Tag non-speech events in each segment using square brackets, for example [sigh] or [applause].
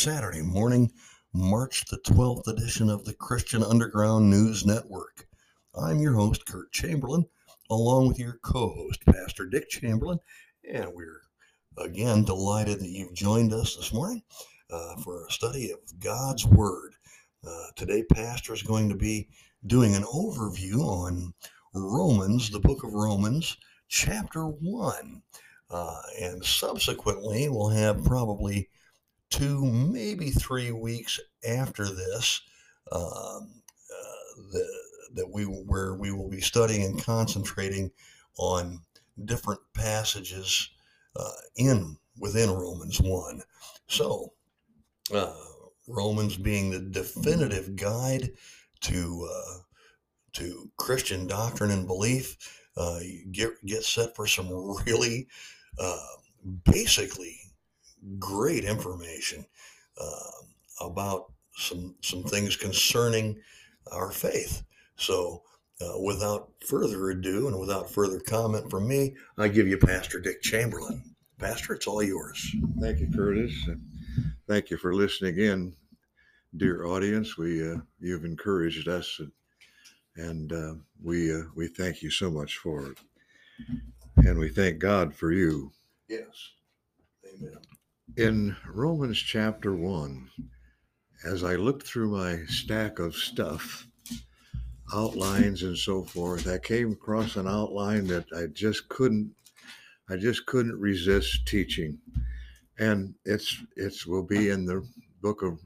Saturday morning, March the 12th edition of the Christian Underground News Network. I'm your host, Kurt Chamberlain, along with your co host, Pastor Dick Chamberlain, and we're again delighted that you've joined us this morning uh, for a study of God's Word. Uh, today, Pastor is going to be doing an overview on Romans, the book of Romans, chapter 1. Uh, and subsequently, we'll have probably two, maybe three weeks after this um, uh, the, that we where we will be studying and concentrating on different passages uh, in within Romans one. So, uh, Romans being the definitive guide to uh, to Christian doctrine and belief, uh, get get set for some really uh, basically great information uh, about some some things concerning our faith. So, uh, without further ado and without further comment from me, I give you Pastor Dick Chamberlain. Pastor, it's all yours. Thank you, Curtis. Thank you for listening in, dear audience. We uh, you've encouraged us, and, and uh, we uh, we thank you so much for it. And we thank God for you. Yes. Amen. In Romans chapter 1, as I looked through my stack of stuff, outlines and so forth, I came across an outline that I just couldn't I just couldn't resist teaching. And it's it's will be in the book of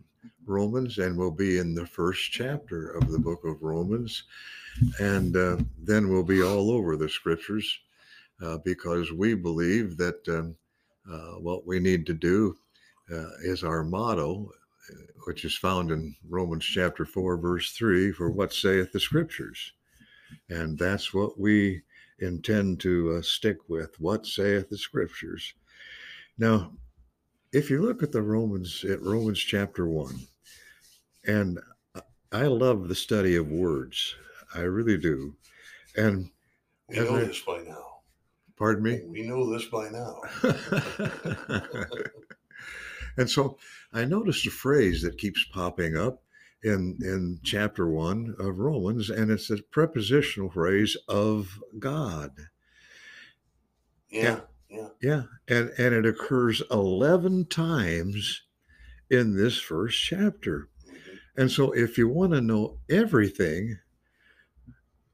Romans and will be in the first chapter of the book of Romans. And uh, then we'll be all over the scriptures uh, because we believe that um, uh, what we need to do uh, is our motto, which is found in Romans chapter 4, verse 3 for what saith the scriptures. And that's what we intend to uh, stick with. What saith the scriptures? Now, if you look at the Romans, at Romans chapter 1, and I love the study of words, I really do. And we know this by now. Pardon me? We know this by now. [laughs] [laughs] and so I noticed a phrase that keeps popping up in in chapter one of Romans, and it's a prepositional phrase of God. Yeah, yeah, yeah, and and it occurs eleven times in this first chapter. Mm-hmm. And so, if you want to know everything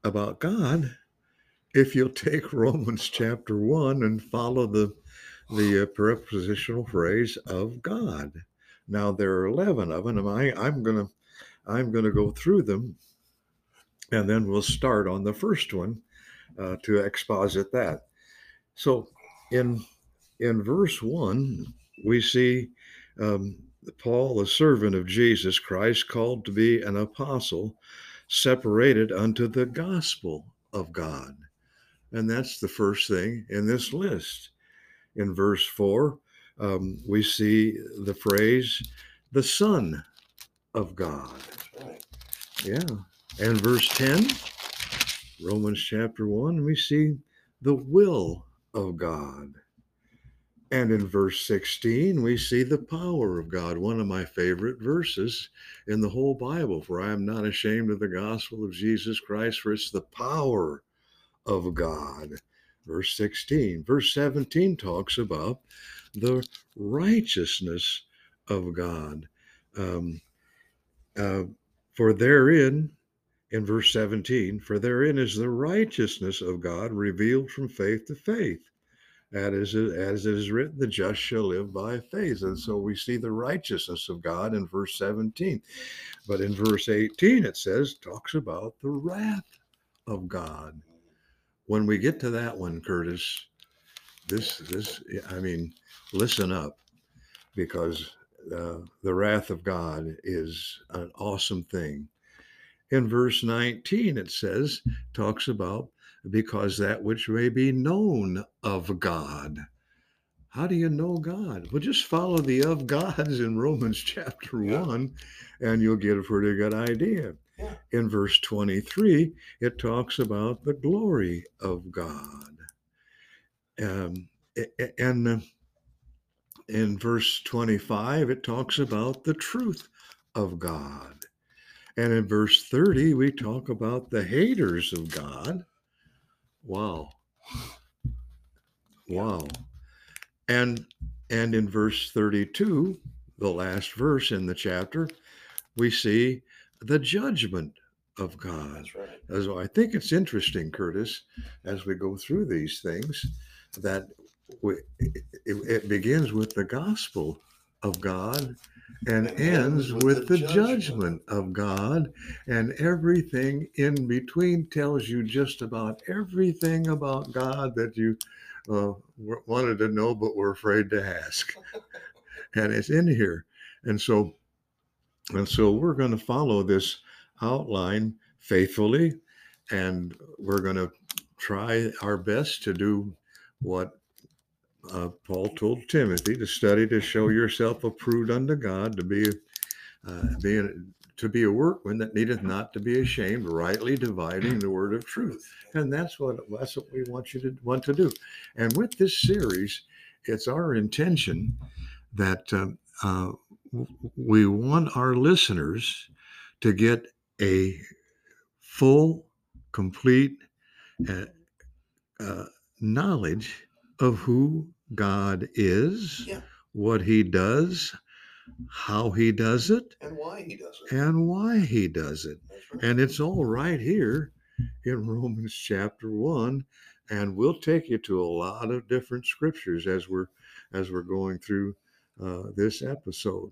about God, if you'll take [laughs] Romans chapter 1 and follow the the uh, prepositional phrase of God. Now there are 11 of them I I'm going to I'm going to go through them and then we'll start on the first one uh, to exposit that. So in in verse 1 we see um, Paul, a servant of Jesus Christ, called to be an apostle, separated unto the gospel of God. And that's the first thing in this list. In verse 4, um, we see the phrase, the Son of God. Right. Yeah. And verse 10, Romans chapter 1, we see the will of God. And in verse 16, we see the power of God, one of my favorite verses in the whole Bible. For I am not ashamed of the gospel of Jesus Christ, for it's the power of God. Verse 16. Verse 17 talks about the righteousness of God. Um, uh, for therein, in verse 17, for therein is the righteousness of God revealed from faith to faith. As, as it is written, the just shall live by faith. And so we see the righteousness of God in verse 17. But in verse 18, it says, talks about the wrath of God when we get to that one, Curtis, this this I mean, listen up, because uh, the wrath of God is an awesome thing. In verse 19, it says, talks about because that which may be known of God. How do you know God? Well, just follow the of Gods in Romans [laughs] chapter yeah. 1, and you'll get a pretty good idea. In verse 23, it talks about the glory of God. Um, and uh, in verse 25, it talks about the truth of God. And in verse 30, we talk about the haters of God. Wow. Wow. And and in verse 32, the last verse in the chapter, we see the judgment of God. That's right. So I think it's interesting, Curtis, as we go through these things, that we, it, it begins with the gospel of God and And ends ends with, with the, the judgment. judgment. of God, and everything in between tells you just about everything about God that you uh, wanted to know but were afraid to ask, [laughs] and it's in here. And so, and so we're going to follow this outline faithfully, and we're going to try our best to do what uh, Paul told Timothy to study to show yourself approved unto God, to be uh, being to be a workman that needeth not to be ashamed, rightly dividing the word of truth. And that's what that's what we want you to want to do. And with this series, it's our intention that um, uh, w- we want our listeners to get a full, complete uh, uh, knowledge of who God is, Yeah. what He does, how He does it, And why he does it. and why He does it. Right. And it's all right here in Romans chapter one, and we'll take you to a lot of different scriptures as we're as we're going through uh, this episode.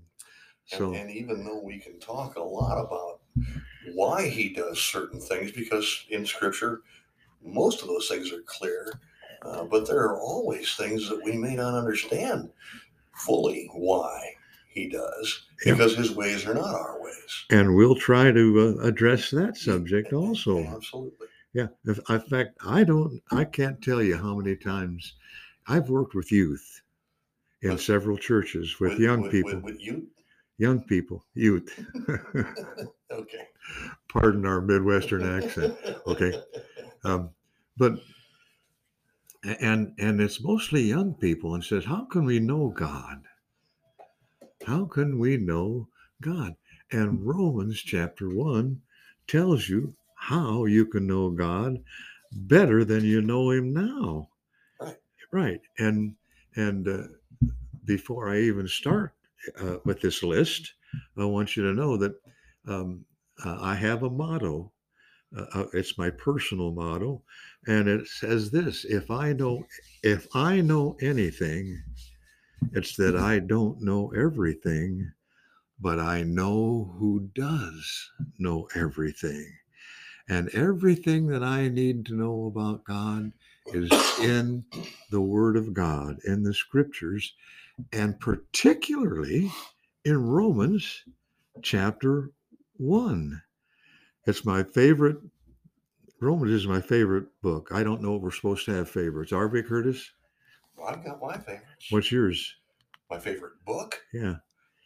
And, and even though we can talk a lot about why he does certain things, because in Scripture, most of those things are clear, uh, but there are always things that we may not understand fully why he does, Yeah. because his ways are not our ways. and we'll try to uh, address that subject also. Absolutely. Yeah. In fact, I don't, I can't tell you how many times I've worked with youth in With- several churches with, young with, people, With, with you? Young people, youth. [laughs] okay. Pardon our Midwestern accent. Okay. Um, but, and, and it's mostly young people and says, how can we know God? How can we know God? And Romans chapter one tells you how you can know God better than you know him now. Right. Right. And and uh, before I even start uh, with this list, I want you to know that um, uh, I have a motto. Uh, uh, it's my personal motto, and it says this: If I know, if I know anything, it's that I don't know everything, but I know who does know everything. And everything that I need to know about God is in the Word of God, in the Scriptures, and particularly in Romans chapter 1. It's my favorite. Romans is my favorite book. I don't know if we're supposed to have favorites. Are we, Curtis? Well, I've got my favorites. What's yours? my favorite book? Yeah.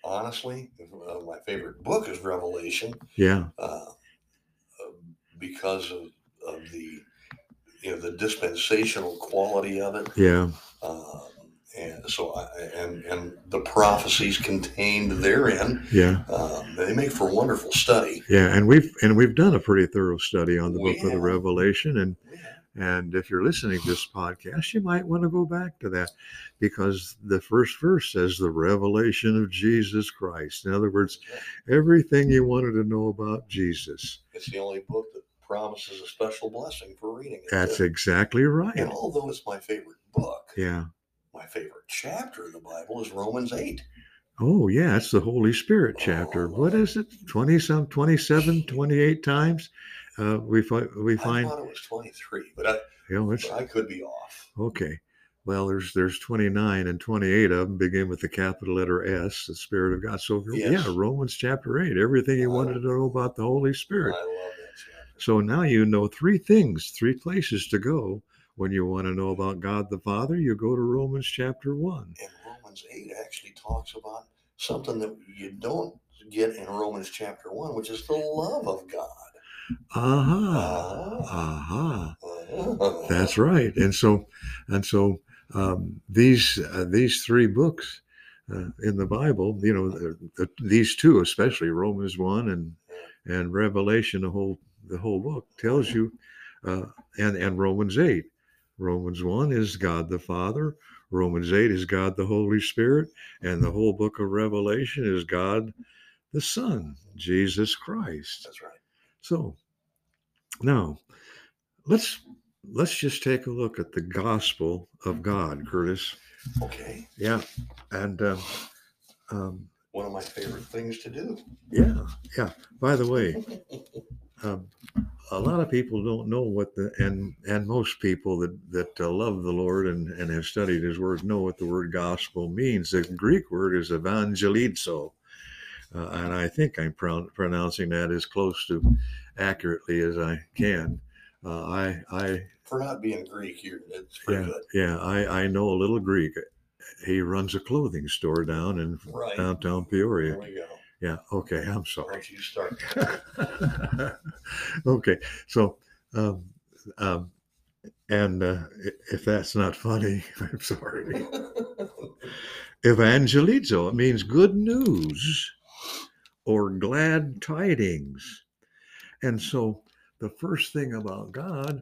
Honestly, uh, my favorite book is Revelation. Yeah. uh, uh, because of, of the you know the dispensational quality of it, Yeah. um, and so I, and and the prophecies contained therein, Yeah. um, they make for wonderful study. Yeah. And we've and we've done a pretty thorough study on the We book of the. Revelation. And and if you're listening to this podcast, you might want to go back to that because the first verse says the revelation of Jesus Christ. In other words, everything you wanted to know about Jesus. It's the only book that promises a special blessing for reading it. That's too. exactly right. And although it's my favorite book, Yeah. My favorite chapter in the Bible is Romans eight. Oh, yeah. It's the Holy Spirit chapter. What is it? 20 some, 27, 28 times? Uh, we find, we I thought it was twenty three, but I, you know, it's I could be off. okay. Well, there's there's 29 and 28 of them begin with the capital letter S, the Spirit of God. So Yes. yeah, Romans chapter 8, everything you Wow. wanted to know about the Holy I Spirit. love that chapter. So now you know three things, three places to go when you want to know about God the Father. You go to Romans chapter 1. and Romans 8 actually talks about something that you don't get in Romans chapter 1, which is the love of God. Aha. Ah. Aha. That's right. And so, and so, um, these uh, these three books uh, in the Bible, you know, the, the, these two, especially Romans one and and Revelation, the whole the whole book tells you, uh, and and Romans eight. Romans one is God the Father. Romans eight is God the Holy Spirit, and the whole book of Revelation is God the Son, Jesus Christ. That's right. So now let's let's just take a look at the gospel of God, Curtis. Okay. Yeah, and um, um, One of my favorite things to do. yeah, yeah. By the way, [laughs] um, a lot of people don't know what the and and most people that that uh, love the Lord and and have studied His Word know what the word gospel means. The Greek word is evangelizo, uh, and I think I'm pro- pronouncing that as close to accurately as I can. Uh, I I For not being Greek, pretty yeah good. yeah I I know a little Greek. He runs a clothing store down in Right. downtown Peoria. Yeah. Okay. I'm sorry. you start? [laughs] [laughs] okay, so um, um, and uh, if that's not funny, [laughs] I'm sorry. [laughs] Evangelizo it means good news or glad tidings, and so the first thing about God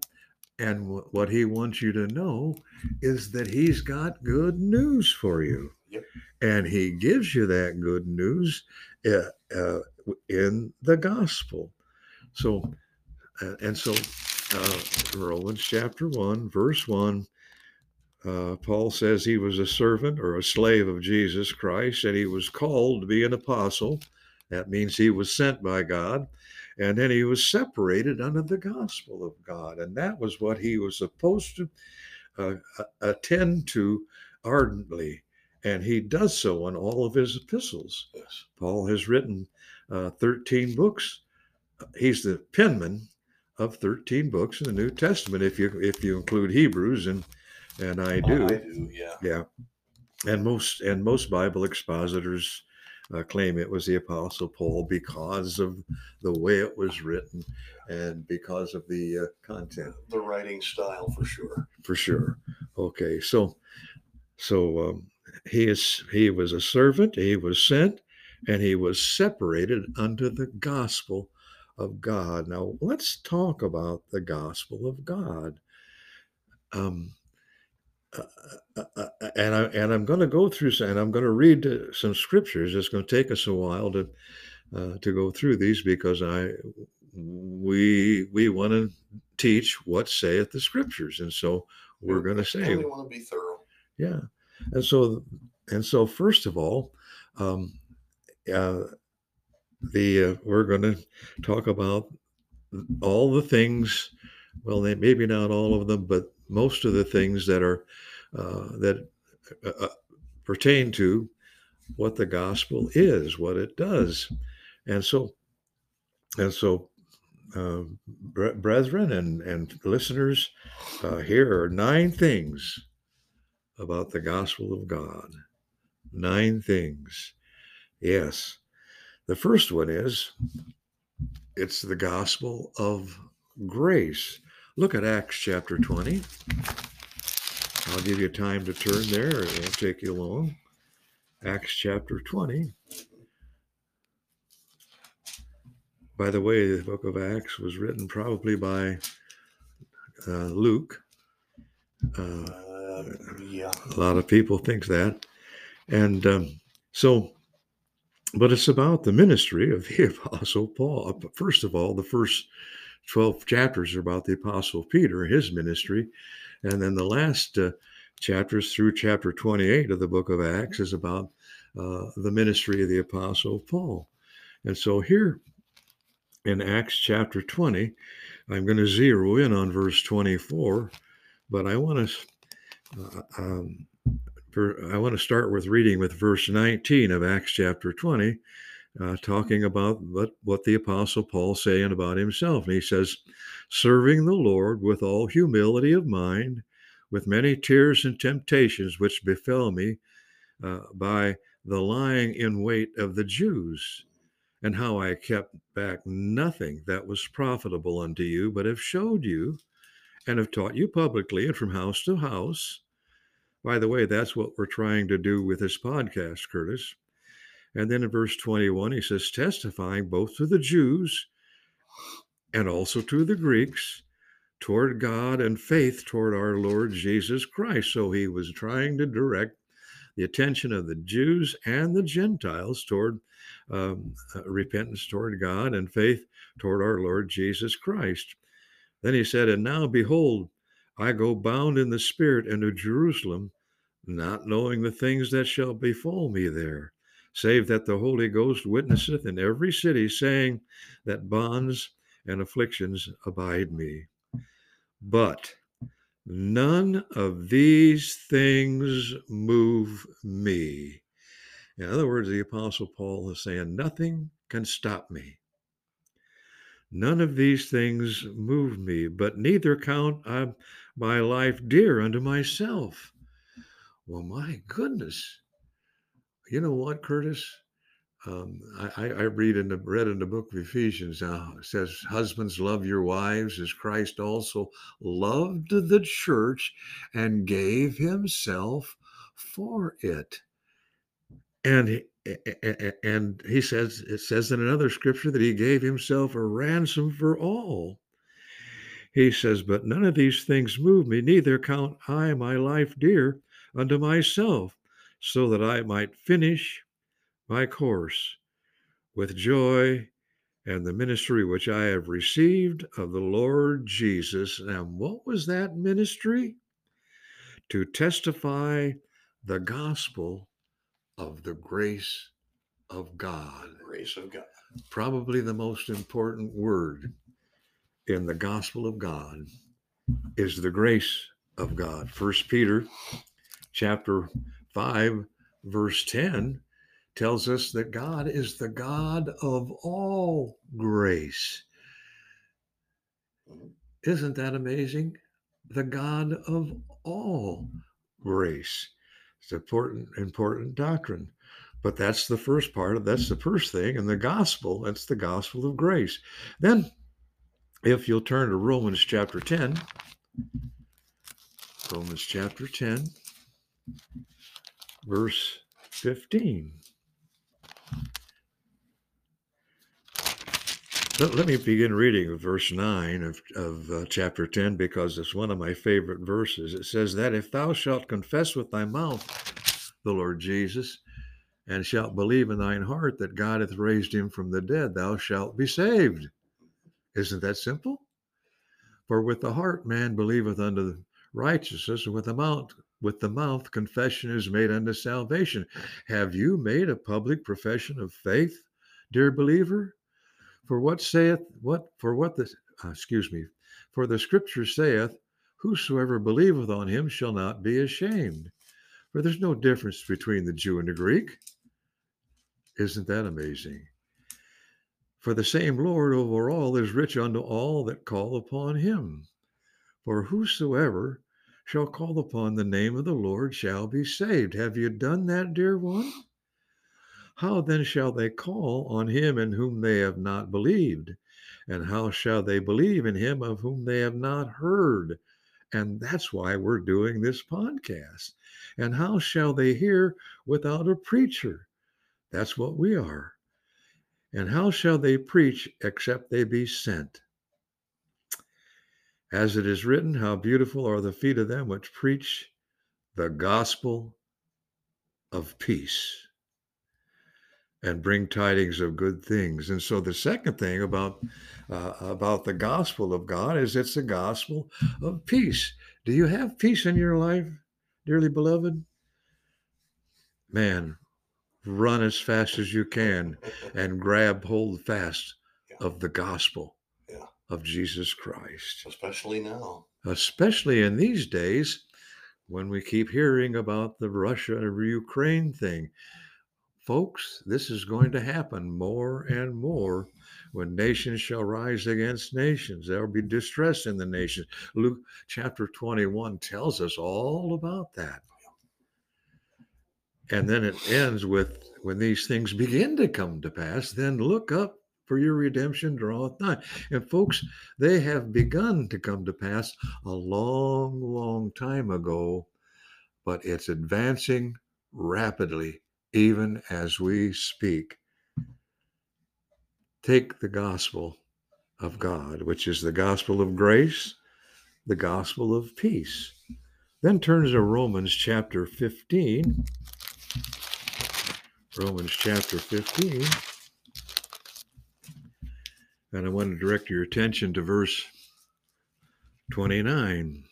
and wh- what He wants you to know is that He's got good news for you, Yep. and He gives you that good news uh, uh, in the gospel. So, uh, and so, uh, Romans chapter 1, verse 1, uh, Paul says he was a servant or a slave of Jesus Christ, and he was called to be an apostle. That means he was sent by God. And then he was separated under the gospel of God. And that was what he was supposed to uh, attend to ardently. And he does so in all of his epistles. yes. Paul has written uh, 13 books. He's the penman of 13 books in the New Testament, if you if you include Hebrews, and and I do, I do. Yeah. yeah. And most and most Bible expositors uh, claim it was the Apostle Paul because of the way it was written and because of the uh, content The writing style for sure. for sure. Okay, so so um, he is he was a servant, he was sent, and he was separated unto the gospel of God. Now let's talk about the gospel of God. Um, uh, uh, uh, and I and I'm going to go through some, and I'm going to read uh, some scriptures. It's going to take us a while to uh, to go through these because I we we want to teach what saith the scriptures, and so we're going to say we want to be thorough. yeah and so and so first of all um uh the uh, we're going to talk about all the things well maybe not all of them but most of the things that are uh, that uh, uh, pertain to what the gospel is what it does and so and so uh, bre- brethren and and listeners uh, here are nine things about the gospel of God. Nine things. Yes. The first one is it's the gospel of grace. Look at Acts chapter 20. I'll give you time to turn there. It won't take you long. Acts chapter 20. By the way, the book of Acts was written probably by uh, Luke. Uh, Uh, yeah. a lot of people think that and um, so but it's about the ministry of the [laughs] apostle paul. First of all the first 12 chapters are about the apostle peter his ministry. And then the last uh, chapters through chapter 28 of the book of acts is about uh, the ministry of the apostle paul. And so here in acts chapter 20 i'm going to zero in on verse 24 but i want to uh, um, I want to start with reading with verse 19 of Acts chapter 20, uh, talking about what, what the Apostle Paul saying about himself. And he says, serving the Lord with all humility of mind, with many tears and temptations which befell me uh, by the lying in wait of the Jews, and how I kept back nothing that was profitable unto you, but have showed you and have taught you publicly and from house to house By the way, that's what we're trying to do with this podcast, Curtis. And then in verse 21, he says, testifying both to the Jews and also to the Greeks toward God and faith toward our Lord Jesus Christ. So he was trying to direct the attention of the Jews and the Gentiles toward um, uh, repentance toward God and faith toward our Lord Jesus Christ. Then he said, And now behold, I go bound in the Spirit into Jerusalem, not knowing the things that shall befall me there, save that the Holy Ghost witnesseth in every city, saying that bonds and afflictions abide me. But none of these things move me. In other words, the Apostle Paul is saying, Nothing can stop me. None of these things move me, but neither count I my life dear unto myself. Well, my goodness. You know what, Curtis? Um, I, I, read in the read in the book of Ephesians now it says, "Husbands, love your wives as Christ also loved the church and gave Himself for it." And and he says it says in another scripture that He gave Himself a ransom for all. He says, "But none of these things move me; neither count I my life dear unto myself, so that I might finish." my course with joy and the ministry which I have received of the Lord Jesus. And what was that ministry? To testify the gospel of the grace of God. Grace of God. Probably the most important word in the gospel of God is the grace of God. First Peter chapter 5 verse 10 tells us that God is the God of all grace. Mm-hmm. Isn't that amazing? The God of all grace. It's important, important doctrine. But that's the first part of that's the first thing. And the gospel, that's the gospel of grace. Then, if you'll turn to Romans chapter 10, Romans chapter 10, verse 15. Let, let me begin reading verse 9 of, of uh, chapter 10 because it's one of my favorite verses. It says that if thou shalt confess with thy mouth the Lord Jesus and shalt believe in thine heart that God hath raised him from the dead, thou shalt be saved. Isn't that simple? For with the heart man believeth unto righteousness, and with the mouth with the mouth confession is made unto salvation. Have you made a public profession of faith, dear believer? For what saith what for what the uh, excuse me, for the scripture saith, Whosoever believeth on him shall not be ashamed. For there's no difference between the Jew and the Greek. Isn't that amazing? For the same Lord over all is rich unto all that call upon him. For whosoever shall call upon the name of the Lord shall be saved. Have you done that, dear one? How then shall they call on him in whom they have not believed? And how shall they believe in him of whom they have not heard? And that's why we're doing this podcast. And how shall they hear without a preacher? That's what we are. And how shall they preach except they be sent? As it is written, How beautiful are the feet of them which preach the gospel of peace and bring tidings of good things. And so the second thing about uh, about the gospel of God is it's the gospel of peace. Do you have peace in your life, dearly beloved? Man, run as fast as you can and grab hold fast yeah. of the gospel yeah. of Jesus Christ. Especially now. Especially in these days when we keep hearing about the Russia Ukraine thing Folks, this is going to happen more and more when nations shall rise against nations. There will be distress in the nations. Luke chapter 21 tells us all about that. And then it ends with when these things begin to come to pass, then look up for your redemption draweth nigh. And folks, they have begun to come to pass a long, long time ago but it's advancing rapidly even as we speak. Take the gospel of God, which is the gospel of grace, the gospel of peace. Then turn to Romans chapter 15. Romans chapter 15. And I want to direct your attention to verse 29.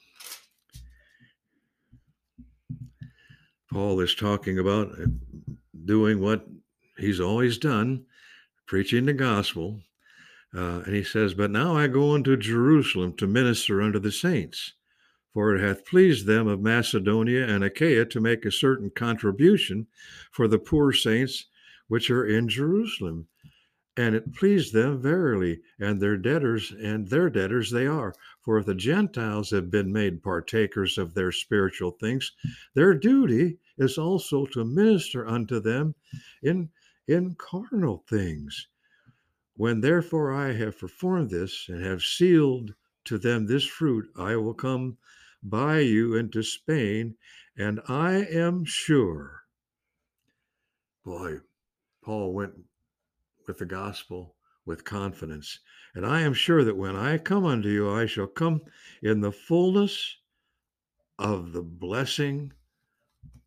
Paul is talking about doing what he's always done, preaching the gospel. Uh, and he says, But now I go unto Jerusalem to minister unto the saints, for it hath pleased them of Macedonia and Achaia to make a certain contribution for the poor saints which are in Jerusalem and it pleased them verily, and their debtors, and their debtors they are. For if the Gentiles have been made partakers of their spiritual things, their duty is also to minister unto them in, in carnal things. When therefore I have performed this, and have sealed to them this fruit, I will come by you into Spain, and I am sure. Boy, Paul went with the gospel with confidence. And I am sure that when I come unto you, I shall come in the fullness of the blessing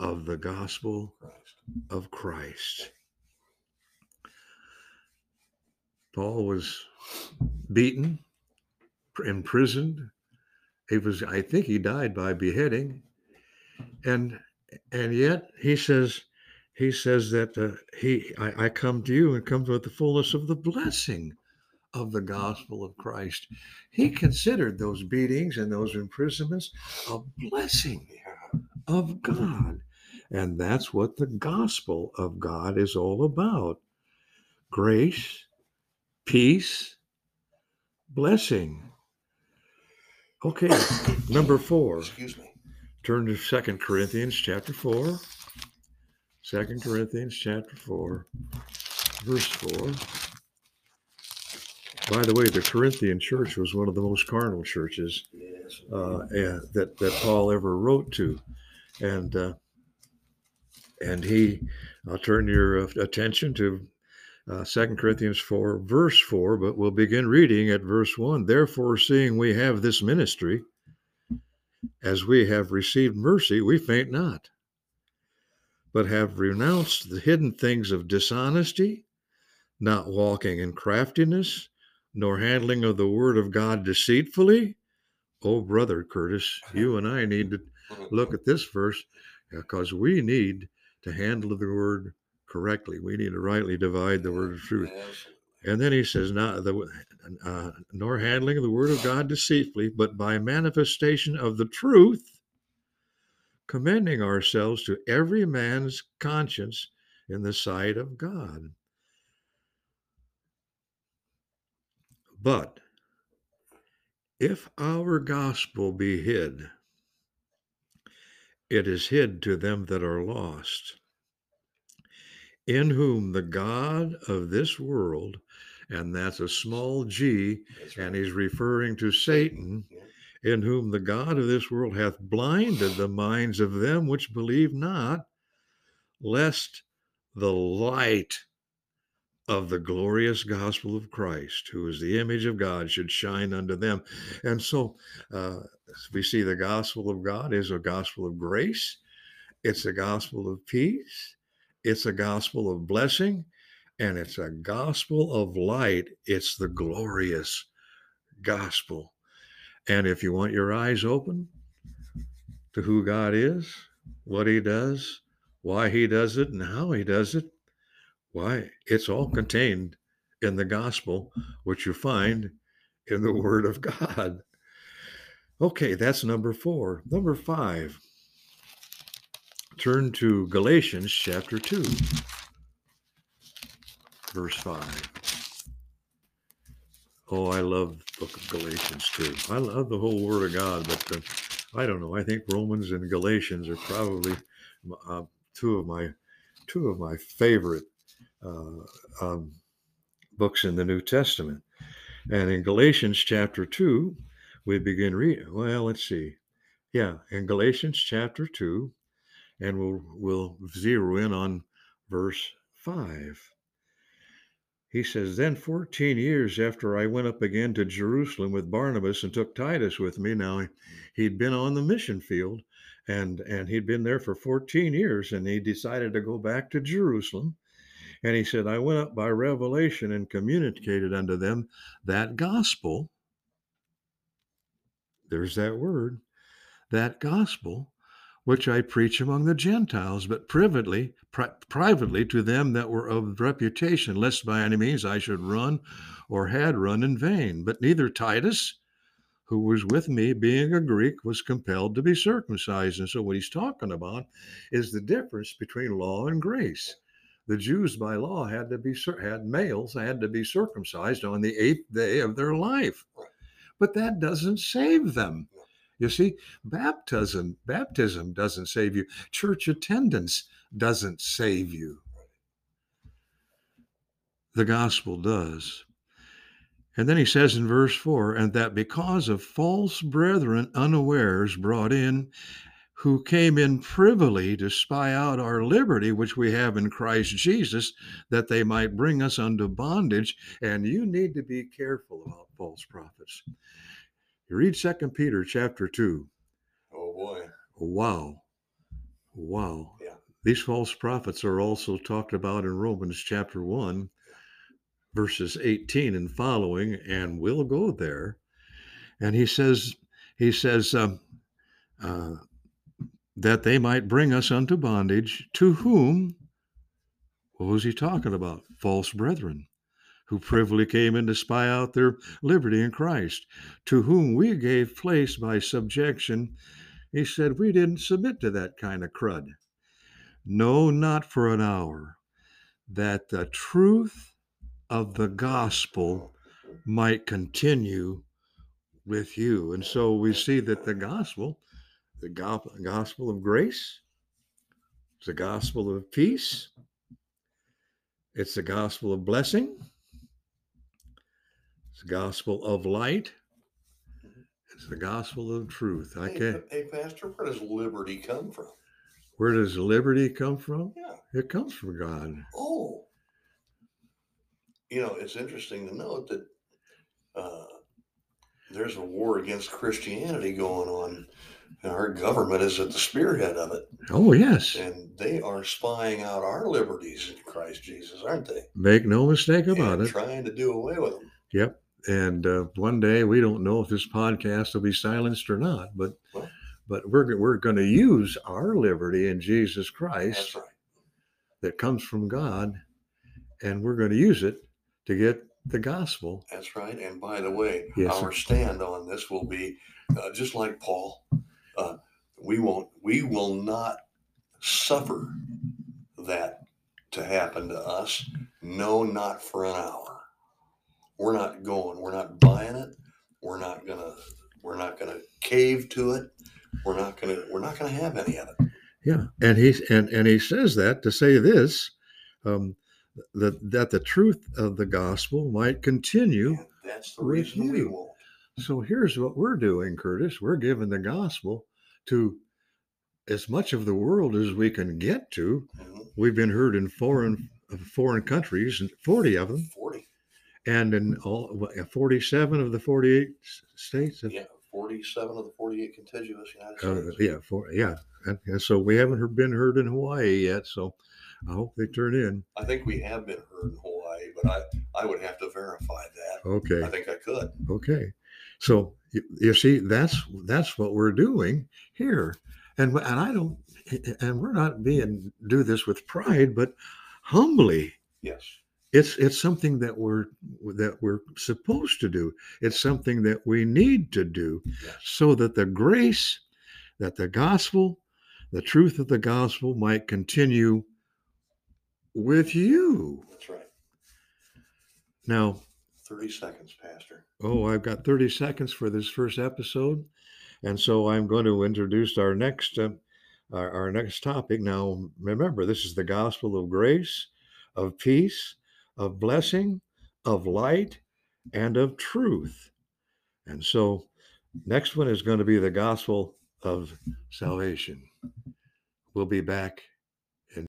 of the gospel of Christ. Paul was beaten, imprisoned. He was, I think he died by beheading. And and yet he says, he says that uh, he I, I, come to you and come with the fullness of the blessing of the gospel of Christ. He considered those beatings and those imprisonments a blessing of God. And that's what the gospel of God is all about. Grace, peace, blessing. Okay, number 4. Excuse me. Turn to Second Corinthians chapter 4. Second Corinthians chapter 4, verse 4. By the way, the Corinthian church was one of the most carnal churches uh, that, that Paul ever wrote to. And uh, and he, I'll turn your attention to uh, 2 Corinthians 4, verse 4, but we'll begin reading at verse 1. Therefore, seeing we have this ministry, as we have received mercy, we faint not but have renounced the hidden things of dishonesty, not walking in craftiness, nor handling of the word of God deceitfully. Oh, brother Curtis, you and I need to look at this verse because we need to handle the word correctly. We need to rightly divide the word of truth. And then he says, not the, uh, nor handling of the word of God deceitfully, but by manifestation of the truth commending ourselves to every man's conscience in the sight of God. But if our gospel be hid, it is hid to them that are lost, in whom the God of this world, and that's a small g, and he's referring to Satan, in whom the God of this world hath blinded the minds of them which believe not, lest the light of the glorious gospel of Christ, who is the image of God, should shine unto them. And so uh, we see the gospel of God is a gospel of grace, it's a gospel of peace, it's a gospel of blessing, and it's a gospel of light. It's the glorious gospel and if you want your eyes open to who God is, what He does, why He does it, and how He does it, why, it's all contained in the gospel, which you find in the Word of God. Okay, that's number four. Number five, turn to Galatians chapter 2, verse 5. Oh, I love the book of Galatians too. I love the whole Word of God, but uh, I don't know. I think Romans and Galatians are probably uh, two of my two of my favorite uh, um, books in the New Testament. And in Galatians chapter two, we begin reading. Well, let's see. Yeah, in Galatians chapter two, and we'll we'll zero in on verse 5. He says, Then 14 years after I went up again to Jerusalem with Barnabas and took Titus with me. Now he'd been on the mission field and and he'd been there for 14 years and he decided to go back to Jerusalem. And he said, I went up by revelation and communicated unto them that gospel. There's that word, that gospel which I preach among the Gentiles, but privately, pri- privately to them that were of reputation, lest by any means I should run or had run in vain. But neither Titus, who was with me, being a Greek, was compelled to be circumcised. And so, what he's talking about is the difference between law and grace. The Jews, by law, had to be had males had to be circumcised on the eighth day of their life, but that doesn't save them. You see, baptism baptism doesn't save you. Church attendance doesn't save you. The gospel does. And then he says in verse 4 and that because of false brethren unawares brought in, who came in privily to spy out our liberty, which we have in Christ Jesus, that they might bring us unto bondage. And you need to be careful about false prophets. You read Second Peter chapter 2. Oh boy. Wow. Wow. Yeah. These false prophets are also talked about in Romans chapter 1, verses 18 and following, and we'll go there. And he says, he says, um, uh, that they might bring us unto bondage, to whom, what was he talking about? False brethren who privily came in to spy out their liberty in Christ, to whom we gave place by subjection. He said, We didn't submit to that kind of crud. No, not for an hour, that the truth of the gospel might continue with you. And so we see that the gospel, the gospel of grace, the gospel of peace, it's the gospel of blessing, the gospel of light. It's the gospel of truth. I Hey, can't. hey, Pastor, where does liberty come from? Where does liberty come from? Yeah. It comes from God. Oh. You know, it's interesting to note that uh, there's a war against Christianity going on. And our government is at the spearhead of it. Oh, yes. And they are spying out our liberties in Christ Jesus, aren't they? Make no mistake about and it. trying to do away with them. Yep. And uh, one day we don't know if this podcast will be silenced or not, but but we're we're going to use our liberty in Jesus Christ right. that comes from God, and we're going to use it to get the gospel. That's right. And by the way, Yes, our stand on this will be uh, just like Paul. Uh, we won't. We will not suffer that to happen to us. No, not for an hour. We're not going. We're not buying it. We're not gonna. We're not gonna cave to it. We're not gonna. We're not gonna have any of it. Yeah, and he and and he says that to say this, um, that that the truth of the gospel might continue. And that's the reason we won't. So here's what we're doing, Curtis. We're giving the gospel to as much of the world as we can get to. Mhm. We've been heard in foreign foreign countries, 40 of them, Forty. And in all what, 47 of the 48 states. Yeah. Forty-seven of the forty-eight contiguous United Uh, States. yeah, for, yeah, and, and so we haven't heard, been heard in Hawaii yet. So I hope they turn in. I think we have been heard in Hawaii, but I, I would have to verify that. Okay. I think I could. Okay, so you, you see, that's that's what we're doing here, and and I don't, and we're not being do this with pride, but humbly. Yes. It's it's something that we're that we're supposed to do. It's something that we need to do, Yes. so that the grace, that the gospel, the truth of the gospel might continue with you. That's right. Now, 30 seconds, Pastor. Oh, I've got 30 seconds for this first episode. And so I'm going to introduce our next uh, our, our next topic. Now, remember, this is the gospel of grace, of peace, of blessing, of light, and of truth. And so next one is going to be the gospel of salvation. We'll be back